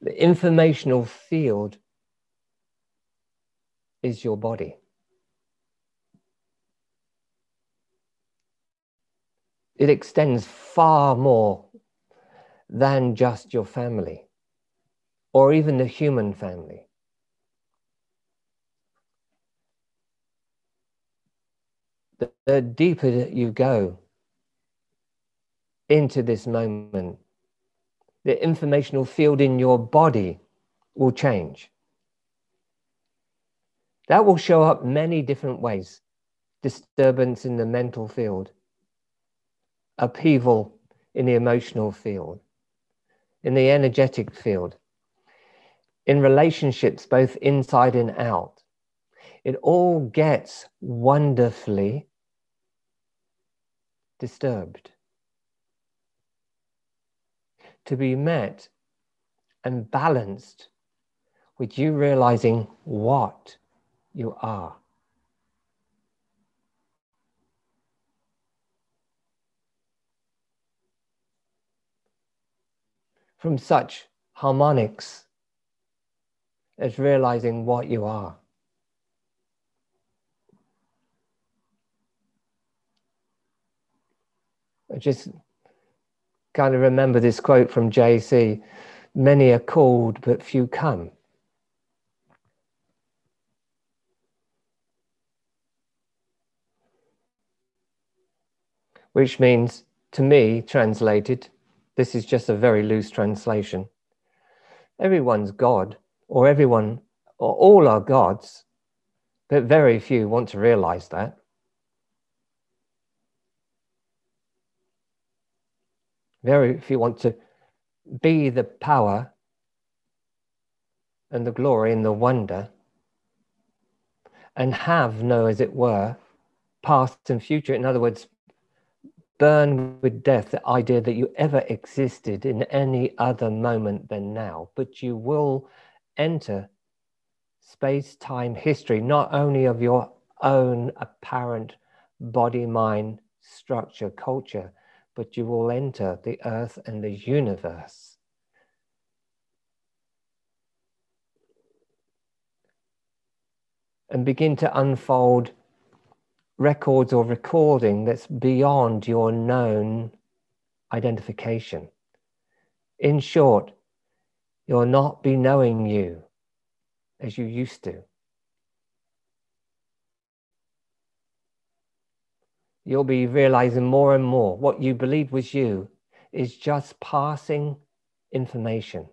The informational field is your body. It extends far more than just your family or even the human family. The, deeper you go into this moment, the informational field in your body will change. That will show up many different ways disturbance in the mental field, upheaval in the emotional field, in the energetic field, in relationships, both inside and out. It all gets wonderfully disturbed. To be met and balanced with you realizing what you are. From such harmonics as realizing what you are. Just kind of remember this quote from JC many are called, but few come. Which means, to me, translated, this is just a very loose translation. Everyone's God, or everyone, or all are gods, but very few want to realize that. Very few want to be the power and the glory and the wonder and have no, as it were, past and future. In other words, burn with death the idea that you ever existed in any other moment than now, but you will enter space time history, not only of your own apparent body mind structure, culture, but you will enter the earth and the universe. And begin to unfold records or recording that's beyond your known identification. In short, you'll not be knowing you as you used to. You'll be realizing more and more what you believed was you is just passing information.